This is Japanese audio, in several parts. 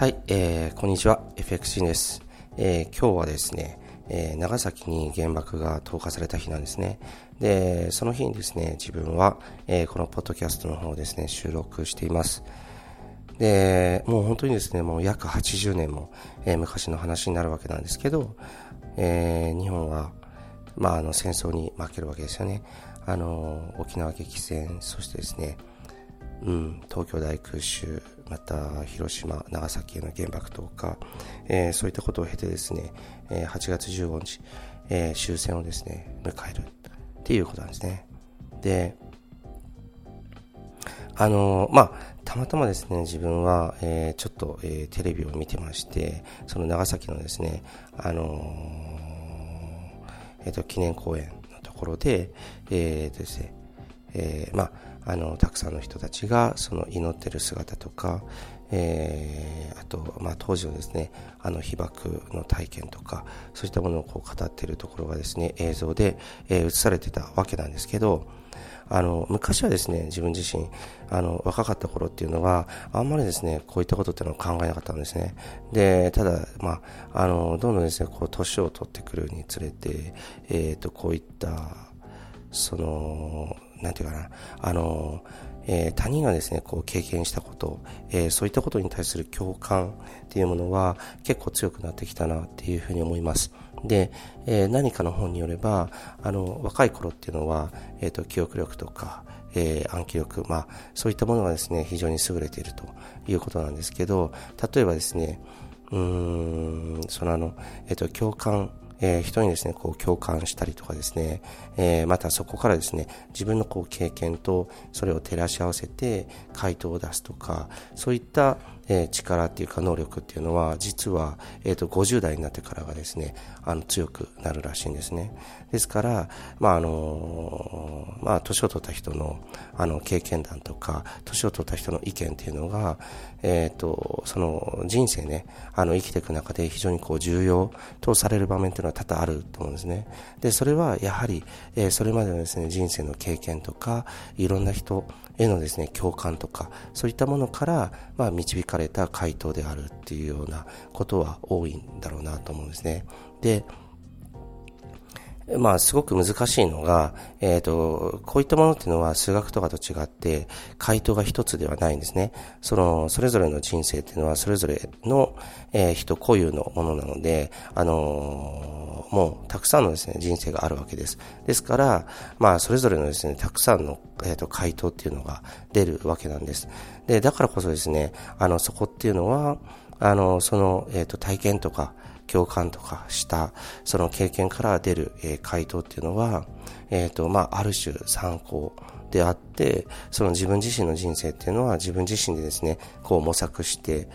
はい、えー、こんにちは、FX 人です。えー、今日はですね、えー、長崎に原爆が投下された日なんですね。で、その日にですね、自分は、えー、このポッドキャストの方をですね、収録しています。で、もう本当にですね、もう約80年も、えー、昔の話になるわけなんですけど、えー、日本は、まあ、あの、戦争に負けるわけですよね。あの、沖縄激戦、そしてですね、うん、東京大空襲、また広島、長崎への原爆投下、えー、そういったことを経てですね、えー、8月15日、えー、終戦をですね、迎えるっていうことなんですね。で、あのまあ、たまたまですね、自分は、えー、ちょっと、えー、テレビを見てまして、その長崎のですね、あのえっ、と、記念公園のところで、えー、ですね、えー、まあ、あの、たくさんの人たちが、その祈ってる姿とか、えー、あと、まあ、当時のですね、あの被爆の体験とか、そういったものをこう語っているところがですね、映像で、えー、映されてたわけなんですけど、あの、昔はですね、自分自身、あの、若かった頃っていうのは、あんまりですね、こういったことっていうのを考えなかったんですね。で、ただ、まあ、あの、どんどんですね、こう、年を取ってくるにつれて、えっ、ー、と、こういった、その、なんていうかな、あの、えー、他人がですね、こう経験したこと、えー、そういったことに対する共感っていうものは結構強くなってきたなっていうふうに思います。で、えー、何かの本によれば、あの、若い頃っていうのは、えっ、と、記憶力とか、え暗記力、まあ、そういったものがですね、非常に優れているということなんですけど、例えばですね、うーん、そのあの、えっ、と、共感えー、人にですね、こう共感したりとかですね、えー、またそこからですね、自分のこう経験とそれを照らし合わせて回答を出すとか、そういった、えー、力っていうか能力っていうのは、実は、えっ、と、50代になってからがですね、あの、強くなるらしいんですね。ですから、まあ、あのまあ、年を取った人の、あの、経験談とか、年を取った人の意見っていうのが、えっ、と、その、人生ね、あの、生きていく中で非常にこう、重要とされる場面っていうのは多々あると思うんですね。で、それはやはり、えー、それまでのですね、人生の経験とか、いろんな人へのですね、共感とか、そういったものから、まあ、導かれた回答であるっていうようなことは多いんだろうなと思うんですね。で、まあ、すごく難しいのが、えっ、ー、と、こういったものっていうのは数学とかと違って、回答が一つではないんですね。その、それぞれの人生っていうのは、それぞれの、えー、人固有のものなので、あのー、もう、たくさんのですね、人生があるわけです。ですから、まあ、それぞれのですね、たくさんの、えっ、と、回答っていうのが出るわけなんです。で、だからこそですね、あの、そこっていうのは、あの、その、えっ、と、体験とか、共感とかした、その経験から出る、えー、回答っていうのは、えっ、ー、と、まあ、ある種参考であって、その自分自身の人生っていうのは自分自身でですね、こう模索して、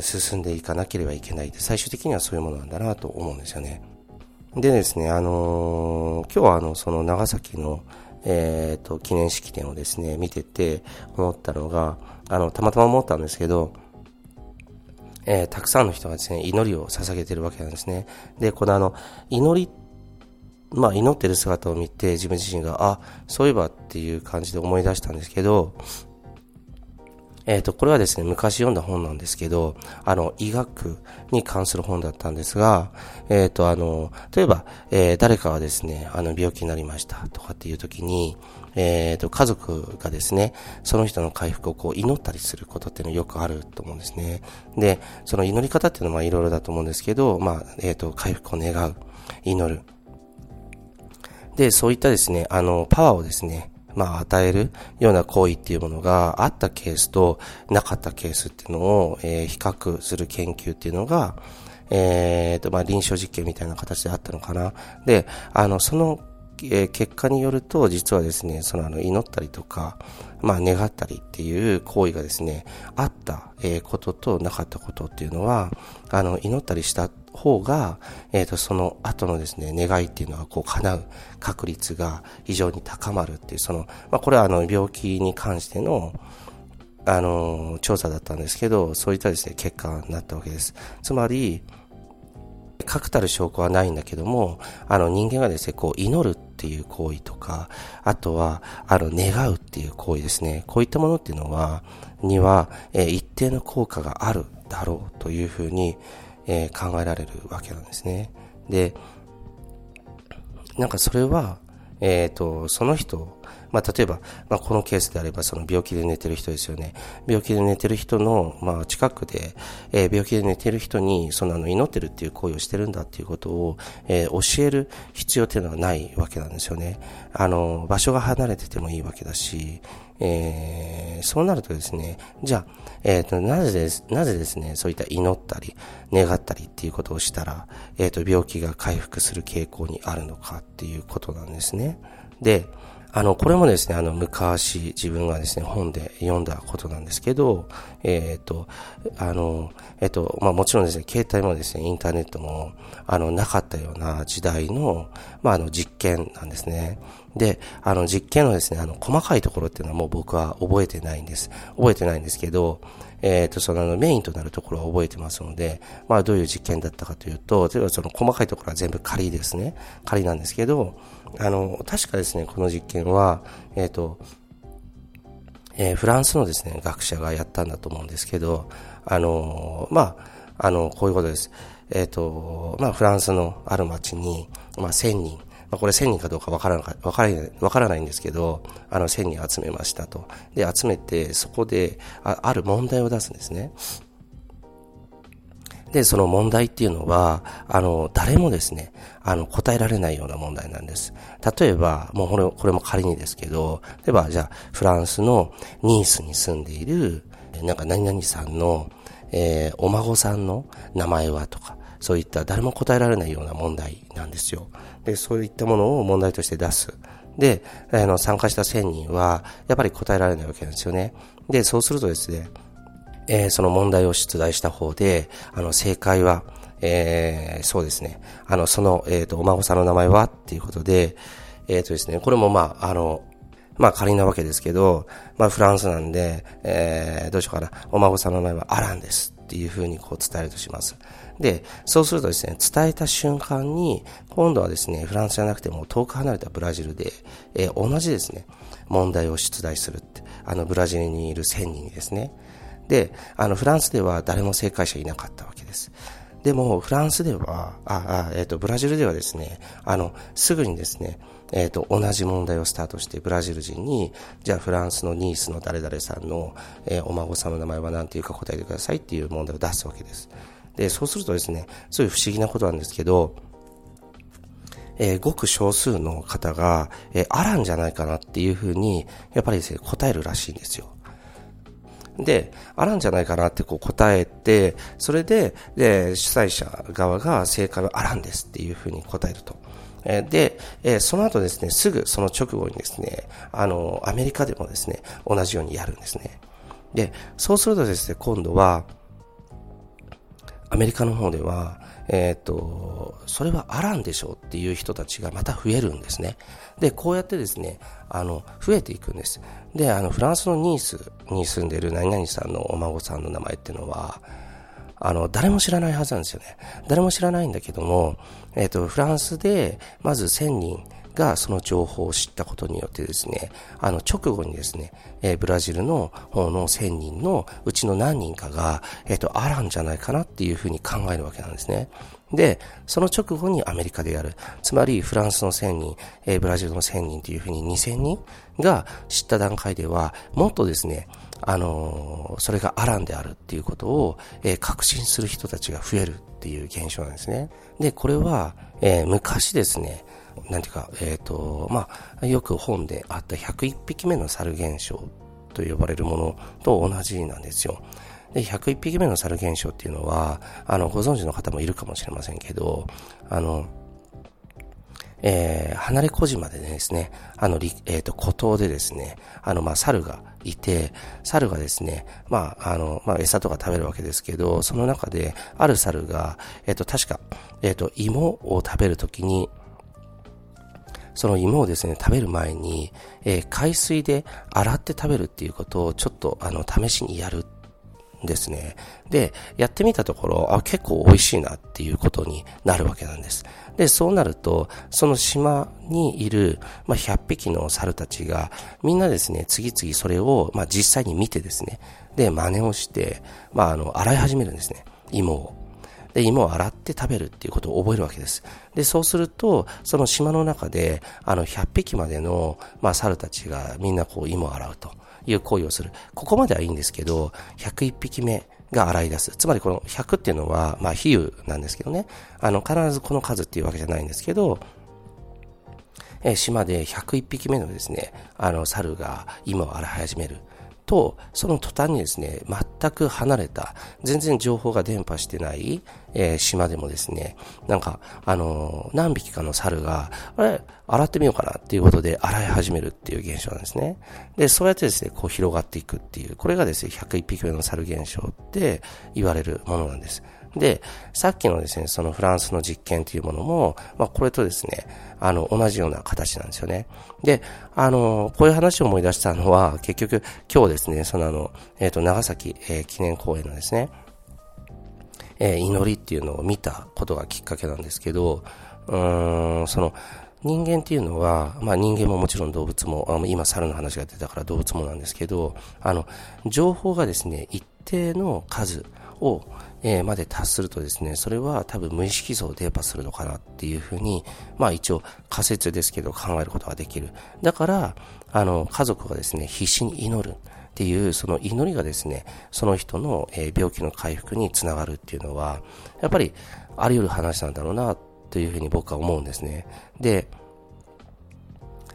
進んでいかなければいけない。最終的にはそういうものなんだなと思うんですよね。でですね、あのー、今日はあの、その長崎の、えっ、ー、と、記念式典をですね、見てて思ったのが、あの、たまたま思ったんですけど、えー、たくさんの人がですね、祈りを捧げてるわけなんですね。で、このあの、祈り、まあ、祈ってる姿を見て、自分自身が、あ、そういえばっていう感じで思い出したんですけど、えっ、ー、と、これはですね、昔読んだ本なんですけど、あの、医学に関する本だったんですが、えっ、ー、と、あの、例えば、えー、誰かがですね、あの、病気になりましたとかっていう時に、えっ、と、家族がですね、その人の回復をこう、祈ったりすることっていうのはよくあると思うんですね。で、その祈り方っていうのはまあ、いろいろだと思うんですけど、まあ、えっ、と、回復を願う、祈る。で、そういったですね、あの、パワーをですね、まあ、与えるような行為っていうものがあったケースとなかったケースっていうのを、えー、比較する研究っていうのが、えー、と、まあ、臨床実験みたいな形であったのかな。で、あの、そのえ、結果によると、実はですね、そのあの祈ったりとか、まあ願ったりっていう行為がですね、あった、えこととなかったことっていうのは、あの、祈ったりした方が、えっ、ー、と、その後のですね、願いっていうのはこう叶う確率が非常に高まるっていう、その、まあこれはあの、病気に関しての、あの、調査だったんですけど、そういったですね、結果になったわけです。つまり、確たる証拠はないんだけども、あの人間がですね、こう祈るっていう行為とか、あとは、あの願うっていう行為ですね。こういったものっていうのは、には、えー、一定の効果があるだろうというふうに、えー、考えられるわけなんですね。で、なんかそれは、えっ、ー、と、その人まあ、例えば、まあ、このケースであれば、その病気で寝てる人ですよね。病気で寝てる人の、まあ、近くで、えー、病気で寝てる人に、そのあの、祈ってるっていう行為をしてるんだっていうことを、えー、教える必要っていうのはないわけなんですよね。あの、場所が離れててもいいわけだし、えー、そうなるとですね、じゃあ、えっ、ー、と、なぜです、なぜですね、そういった祈ったり、願ったりっていうことをしたら、えっ、ー、と、病気が回復する傾向にあるのかっていうことなんですね。で、あの、これもですね、あの、昔自分がですね、本で読んだことなんですけど、えっ、と、あの、えっ、と、まあもちろんですね、携帯もですね、インターネットも、あの、なかったような時代の、まああの、実験なんですね。で、あの、実験のですね、あの、細かいところっていうのはもう僕は覚えてないんです。覚えてないんですけど、えっ、ー、と、そのあのメインとなるところは覚えてますので、まあどういう実験だったかというと、例えばその細かいところは全部仮ですね。仮なんですけど、あの、確かですね、この実験は、えっ、ー、と、えー、フランスのですね、学者がやったんだと思うんですけど、あの、まあ、あの、こういうことです。えっ、ー、と、まあ、フランスのある町に、まあ、1000人、まあ、これ1000人かどうかわからなわからない、わからないんですけど、あの、1000人集めましたと。で、集めて、そこであ、ある問題を出すんですね。で、その問題っていうのは、あの、誰もですね、あの、答えられないような問題なんです。例えば、もうこれ、これも仮にですけど、例えば、じゃあ、フランスのニースに住んでいる、なんか何々さんの、えー、お孫さんの名前はとか、そういった誰も答えられないような問題なんですよ。で、そういったものを問題として出す。で、あの、参加した1000人は、やっぱり答えられないわけなんですよね。で、そうするとですね、えー、その問題を出題した方で、あの、正解は、えー、そうですね、あの、その、えっ、ー、と、お孫さんの名前はっていうことで、えっ、ー、とですね、これもまあ、あの、まあ仮なわけですけど、まあフランスなんで、えー、どうしようかな、お孫さんの名前はアランですっていうふうにこう伝えるとします。で、そうするとですね、伝えた瞬間に、今度はですね、フランスじゃなくても遠く離れたブラジルで、えー、同じですね、問題を出題するって、あのブラジルにいる1000人にですね、で、あの、フランスでは誰も正解者いなかったわけです。でも、フランスでは、あ、あえっ、ー、と、ブラジルではですね、あの、すぐにですね、えっ、ー、と、同じ問題をスタートして、ブラジル人に、じゃあフランスのニースの誰々さんの、えー、お孫さんの名前は何ていうか答えてくださいっていう問題を出すわけです。で、そうするとですね、そうい不思議なことなんですけど、えー、ごく少数の方が、えー、アランじゃないかなっていうふうに、やっぱりですね、答えるらしいんですよ。で、あるんじゃないかなってこう答えて、それで、で、主催者側が正解はあらんですっていうふうに答えると。で、えその後ですね、すぐその直後にですね、あの、アメリカでもですね、同じようにやるんですね。で、そうするとですね、今度は、アメリカの方では、えっ、ー、と、それはあらんでしょうっていう人たちがまた増えるんですね。で、こうやってですね、あの、増えていくんです。で、あの、フランスのニースに住んでいる何々さんのお孫さんの名前っていうのは、あの、誰も知らないはずなんですよね。誰も知らないんだけども、えっ、ー、と、フランスで、まず1000人、がその情報を知ったことによってですね、あの直後にですね、えー、ブラジルの方の1000人のうちの何人かが、えっ、ー、と、あらんじゃないかなっていうふうに考えるわけなんですね。で、その直後にアメリカでやる。つまり、フランスの1000人、えー、ブラジルの1000人というふうに2000人が知った段階では、もっとですね、あのー、それがアランであるっていうことを、えー、確信する人たちが増えるっていう現象なんですね。で、これは、えー、昔ですね、なんていうか、えっ、ー、と、まあ、よく本であった101匹目の猿現象と呼ばれるものと同じなんですよ。で、101匹目の猿現象っていうのは、あの、ご存知の方もいるかもしれませんけど、あの、えー、離れ小島でですね、あの、えっ、ー、と、孤島でですね、あの、まあ、猿がいて、猿がですね、まあ、あの、まあ、餌とか食べるわけですけど、その中で、ある猿が、えっ、ー、と、確か、えっ、と、芋を食べるときに、その芋をですね、食べる前に、えー、海水で洗って食べるっていうことをちょっとあの試しにやるんですね。で、やってみたところ、あ、結構美味しいなっていうことになるわけなんです。で、そうなると、その島にいる、まあ、100匹の猿たちが、みんなですね、次々それを、まあ、実際に見てですね、で、真似をして、まあ、あの、洗い始めるんですね、芋を。で、芋を洗って食べるっていうことを覚えるわけです。で、そうすると、その島の中で、あの、100匹までの、まあ、猿たちがみんなこう、芋を洗うという行為をする。ここまではいいんですけど、101匹目が洗い出す。つまりこの100っていうのは、まあ、比喩なんですけどね。あの、必ずこの数っていうわけじゃないんですけど、え島で101匹目のですね、あの、猿が芋を洗い始める。と、その途端にですね、全く離れた、全然情報が伝播してない、えー、島でもですね、なんか、あのー、何匹かの猿が、あれ、洗ってみようかなっていうことで洗い始めるっていう現象なんですね。で、そうやってですね、こう広がっていくっていう、これがですね、101匹目の猿現象って言われるものなんです。で、さっきのですね、そのフランスの実験というものも、まあ、これとですね、あの、同じような形なんですよね。で、あの、こういう話を思い出したのは、結局、今日ですね、そのあの、えっ、ー、と、長崎、えー、記念公園のですね、えー、祈りっていうのを見たことがきっかけなんですけど、うーん、その、人間っていうのは、まあ人間ももちろん動物も、あ今猿の話が出たから動物もなんですけど、あの、情報がですね、一定の数を、え、まで達するとですね、それは多分無意識像を伝播するのかなっていうふうに、まあ一応仮説ですけど考えることができる。だから、あの、家族がですね、必死に祈る。っていう、その祈りがですね、その人の、病気の回復につながるっていうのは、やっぱりあり得る話なんだろうな、というふうに僕は思うんですね。で、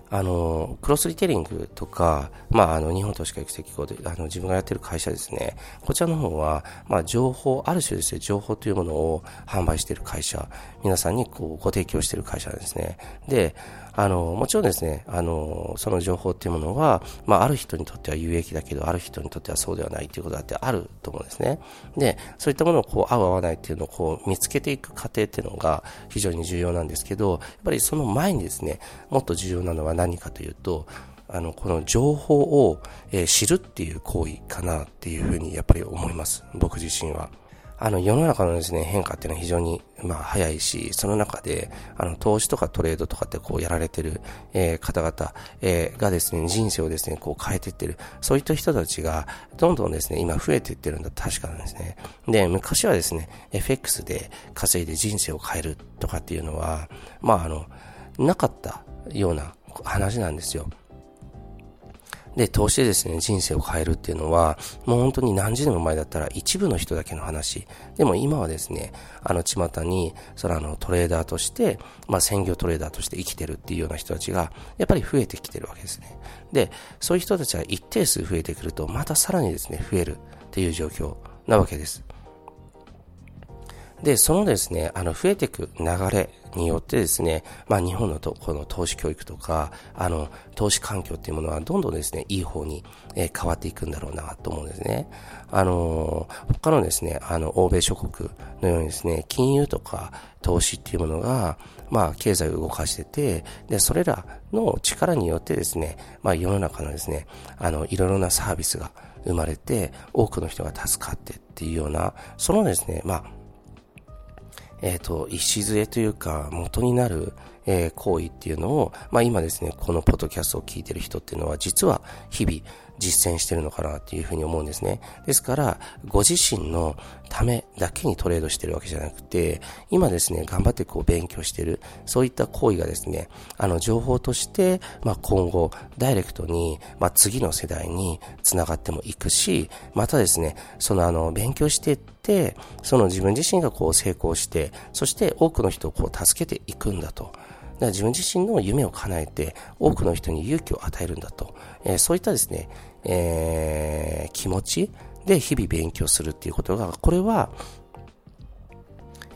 あの、クロスリテリングとか、まあ、あの、日本投資家育成機構で、あの、自分がやってる会社ですね。こちらの方は、まあ、情報、ある種ですね、情報というものを販売している会社、皆さんにこう、ご提供している会社ですね。で、あの、もちろんですね、あの、その情報っていうものは、まあ、ある人にとっては有益だけど、ある人にとってはそうではないということだってあると思うんですね。で、そういったものをこう、合う合わないっていうのをこう、見つけていく過程っていうのが非常に重要なんですけど、やっぱりその前にですね、もっと重要なのは何かというと、あの、この情報を、え、知るっていう行為かなっていうふうにやっぱり思います。僕自身は。あの、世の中のですね、変化っていうのは非常に、まあ、早いし、その中で、あの、投資とかトレードとかってこうやられてる、えー、方々、えー、がですね、人生をですね、こう変えてってる、そういった人たちが、どんどんですね、今増えていってるんだ確かなんですね。で、昔はですね、FX で稼いで人生を変えるとかっていうのは、まあ、あの、なかったような話なんですよ。で、投資でですね、人生を変えるっていうのは、もう本当に何十年も前だったら一部の人だけの話。でも今はですね、あの、巷に、そのあの、トレーダーとして、まあ、専業トレーダーとして生きてるっていうような人たちが、やっぱり増えてきてるわけですね。で、そういう人たちが一定数増えてくると、またさらにですね、増えるっていう状況なわけです。で、そのですね、あの、増えていく流れによってですね、まあ、日本のとこの投資教育とか、あの、投資環境っていうものはどんどんですね、いい方に、え、変わっていくんだろうなと思うんですね。あの、他のですね、あの、欧米諸国のようにですね、金融とか投資っていうものが、まあ、経済を動かしてて、で、それらの力によってですね、まあ、世の中のですね、あの、いろいろなサービスが生まれて、多くの人が助かってっていうような、そのですね、まあ、えっ、ー、と、礎というか、元になる、えー、行為っていうのを、まあ今ですね、このポッドキャストを聞いてる人っていうのは、実は日々、実践してるのかなっていうふうに思うんですね。ですから、ご自身のためだけにトレードしてるわけじゃなくて、今ですね、頑張ってこう勉強してる、そういった行為がですね、あの情報として、まあ今後、ダイレクトに、まあ次の世代に繋がってもいくし、またですね、そのあの、勉強してって、その自分自身がこう成功して、そして多くの人をこう助けていくんだと。だから自分自身の夢を叶えて、多くの人に勇気を与えるんだと。え、そういったですね、えー、気持ちで日々勉強するっていうことが、これは、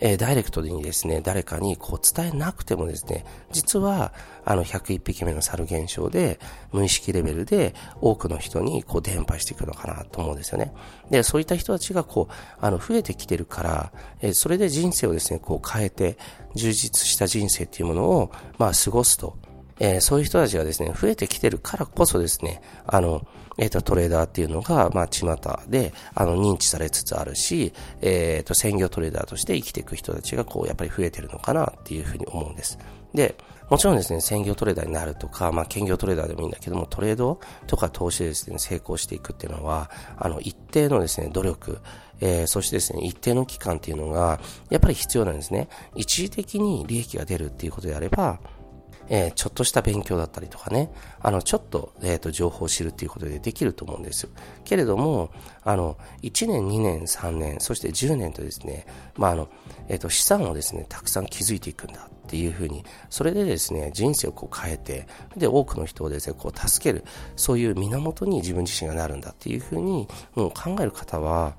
えー、ダイレクトにですね、誰かにこう伝えなくてもですね、実は、あの、101匹目の猿現象で、無意識レベルで多くの人にこう伝播していくのかなと思うんですよね。で、そういった人たちがこう、あの、増えてきてるから、えー、それで人生をですね、こう変えて、充実した人生っていうものを、まあ、過ごすと。えー、そういう人たちがですね、増えてきてるからこそですね、あの、えっ、ー、と、トレーダーっていうのが、まあ、巷で、あの、認知されつつあるし、えっ、ー、と、専業トレーダーとして生きていく人たちが、こう、やっぱり増えてるのかなっていうふうに思うんです。で、もちろんですね、専業トレーダーになるとか、まあ、兼業トレーダーでもいいんだけども、トレードとか投資でですね、成功していくっていうのは、あの、一定のですね、努力、えー、そしてですね、一定の期間っていうのが、やっぱり必要なんですね。一時的に利益が出るっていうことであれば、えー、ちょっとした勉強だったりとかね、あの、ちょっと、えっ、ー、と、情報を知るっていうことでできると思うんです。けれども、あの、1年、2年、3年、そして10年とですね、まあ、あの、えっ、ー、と、資産をですね、たくさん築いていくんだっていうふうに、それでですね、人生をこう変えて、で、多くの人をですね、こう助ける、そういう源に自分自身がなるんだっていうふうに、もう考える方は、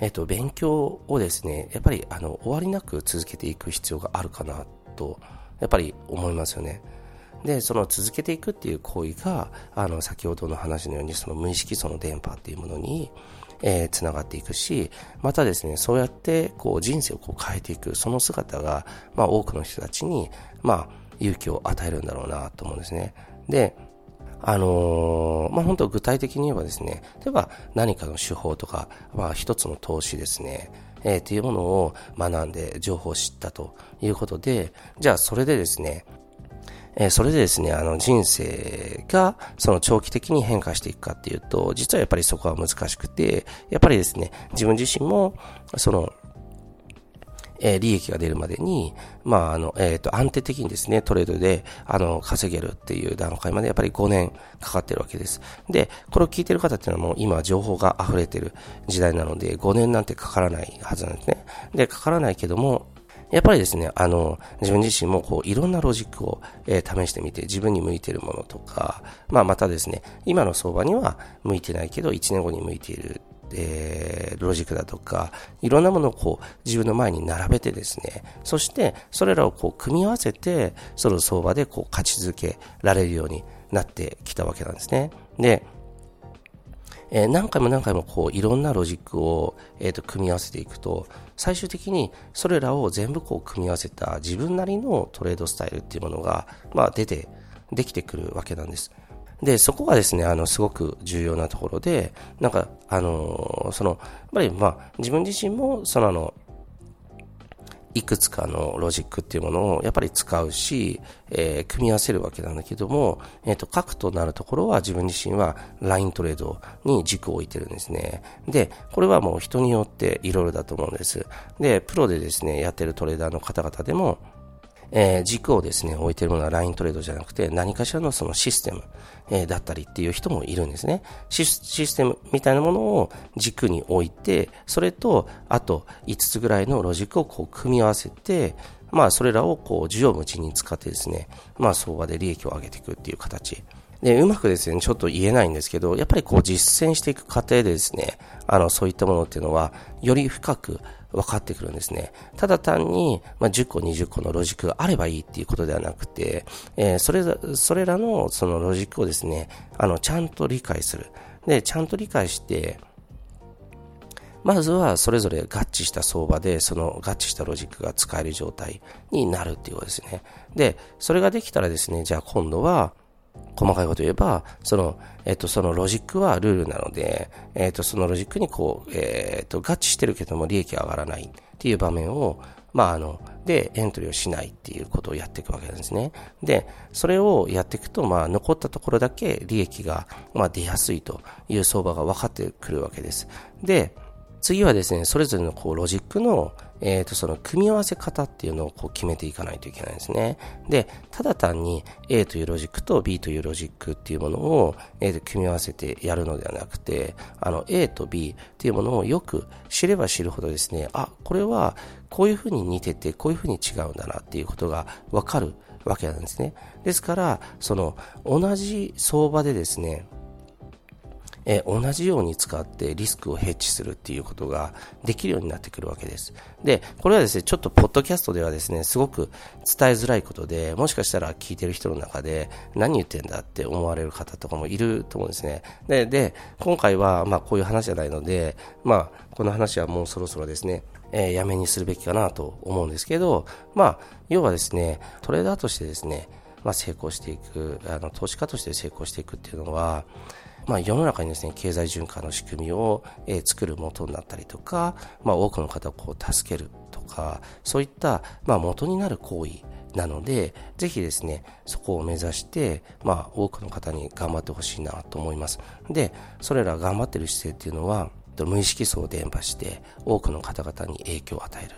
えっ、と、勉強をですね、やっぱり、あの、終わりなく続けていく必要があるかなとやっぱり思いますよね。で、その続けていくっていう行為が、あの、先ほどの話のように、その無意識その電波っていうものに、えー、繋がっていくし、またですね、そうやって、こう、人生をこう変えていく、その姿が、まあ、多くの人たちに、まあ、勇気を与えるんだろうなと思うんですね。で、あのー、まあ、本当具体的に言えばですね、例えば何かの手法とか、まあ、一つの投資ですね、えー、っていうものを学んで情報を知ったということで、じゃあそれでですね、えー、それでですね、あの人生がその長期的に変化していくかっていうと、実はやっぱりそこは難しくて、やっぱりですね、自分自身もそのえー、利益が出るまでに、まあ、あの、えっ、ー、と、安定的にですね、トレードで、あの、稼げるっていう段階までやっぱり5年かかってるわけです。で、これを聞いてる方っていうのはもう今情報が溢れてる時代なので、5年なんてかからないはずなんですね。で、かからないけども、やっぱりですね、あの、自分自身もこう、いろんなロジックを、えー、試してみて、自分に向いているものとか、まあまたですね、今の相場には向いてないけど、1年後に向いているえー、ロジックだとか、いろんなものをこう自分の前に並べてですね、そしてそれらをこう組み合わせて、その相場でこう勝ち続けられるようになってきたわけなんですね。で、えー、何回も何回もこういろんなロジックを、えー、と組み合わせていくと、最終的にそれらを全部こう組み合わせた自分なりのトレードスタイルっていうものが、まあ、出て、できてくるわけなんです。で、そこがですね、あの、すごく重要なところで、なんか、あの、その、やっぱり、まあ、自分自身も、その、あの、いくつかのロジックっていうものをやっぱり使うし、えー、組み合わせるわけなんだけども、えっ、ー、と、核となるところは自分自身はライントレードに軸を置いてるんですね。で、これはもう人によっていろいろだと思うんです。で、プロでですね、やってるトレーダーの方々でも、えー、軸をですね、置いてるものはライントレードじゃなくて、何かしらのそのシステム、えー、だったりっていう人もいるんですね。システムみたいなものを軸に置いて、それと、あと5つぐらいのロジックをこう組み合わせて、まあそれらをこう需要無知に使ってですね、まあ相場で利益を上げていくっていう形。で、うまくですね、ちょっと言えないんですけど、やっぱりこう実践していく過程でですね、あの、そういったものっていうのは、より深く分かってくるんですね。ただ単に、まあ、10個、20個のロジックがあればいいっていうことではなくて、えー、それ、それらのそのロジックをですね、あの、ちゃんと理解する。で、ちゃんと理解して、まずはそれぞれ合致した相場で、その合致したロジックが使える状態になるっていうことですね。で、それができたらですね、じゃあ今度は、細かいこと言えば、その、えっと、そのロジックはルールなので、えっと、そのロジックにこう、えっと、合致してるけども利益が上がらないっていう場面を、まあ、あの、で、エントリーをしないっていうことをやっていくわけなんですね。で、それをやっていくと、まあ、残ったところだけ利益が、まあ、出やすいという相場が分かってくるわけです。で、次はですね、それぞれのこうロジックの、えっ、ー、と、その組み合わせ方っていうのをこう決めていかないといけないんですね。で、ただ単に A というロジックと B というロジックっていうものを、えー、組み合わせてやるのではなくて、あの A と B っていうものをよく知れば知るほどですね、あ、これはこういうふうに似てて、こういうふうに違うんだなっていうことがわかるわけなんですね。ですから、その同じ相場でですね、えー、同じように使ってリスクをヘッジするっていうことができるようになってくるわけです。で、これはですね、ちょっとポッドキャストではですね、すごく伝えづらいことで、もしかしたら聞いてる人の中で何言ってんだって思われる方とかもいると思うんですね。で、で、今回はまあこういう話じゃないので、まあこの話はもうそろそろですね、えー、やめにするべきかなと思うんですけど、まあ、要はですね、トレーダーとしてですね、まあ、成功していく、あの、投資家として成功していくっていうのは、まあ、世の中にですね、経済循環の仕組みを、えー、作る元になったりとか、まあ、多くの方をこう助けるとか、そういった、まあ、元になる行為なので、ぜひですね、そこを目指して、まあ、多くの方に頑張ってほしいなと思います。で、それら頑張ってる姿勢っていうのは、無意識層を伝播して、多くの方々に影響を与える。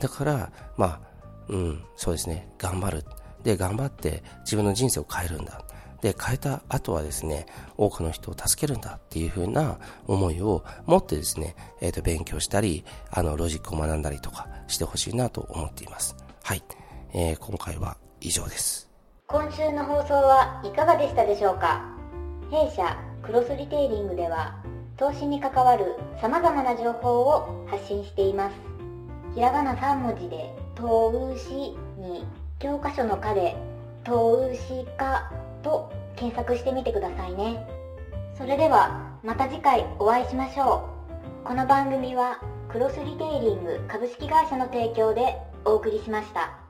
だから、まあ、うん、そうですね、頑張る。で、頑張って自分の人生を変えるんだ。で、変えた後はですね、多くの人を助けるんだっていう風な思いを持ってですね、え、ー、と、勉強したり、あの、ロジックを学んだりとかしてほしいなと思っています。はい。えー、今回は以上です。今週の放送はいかがでしたでしょうか？弊社クロスリテイリングでは投資に関わる様々な情報を発信しています。ひらがな3文字で、投資に教科書の科で、投資家と検索してみてくださいね。それではまた次回お会いしましょう。この番組はクロスリテイリング株式会社の提供でお送りしました。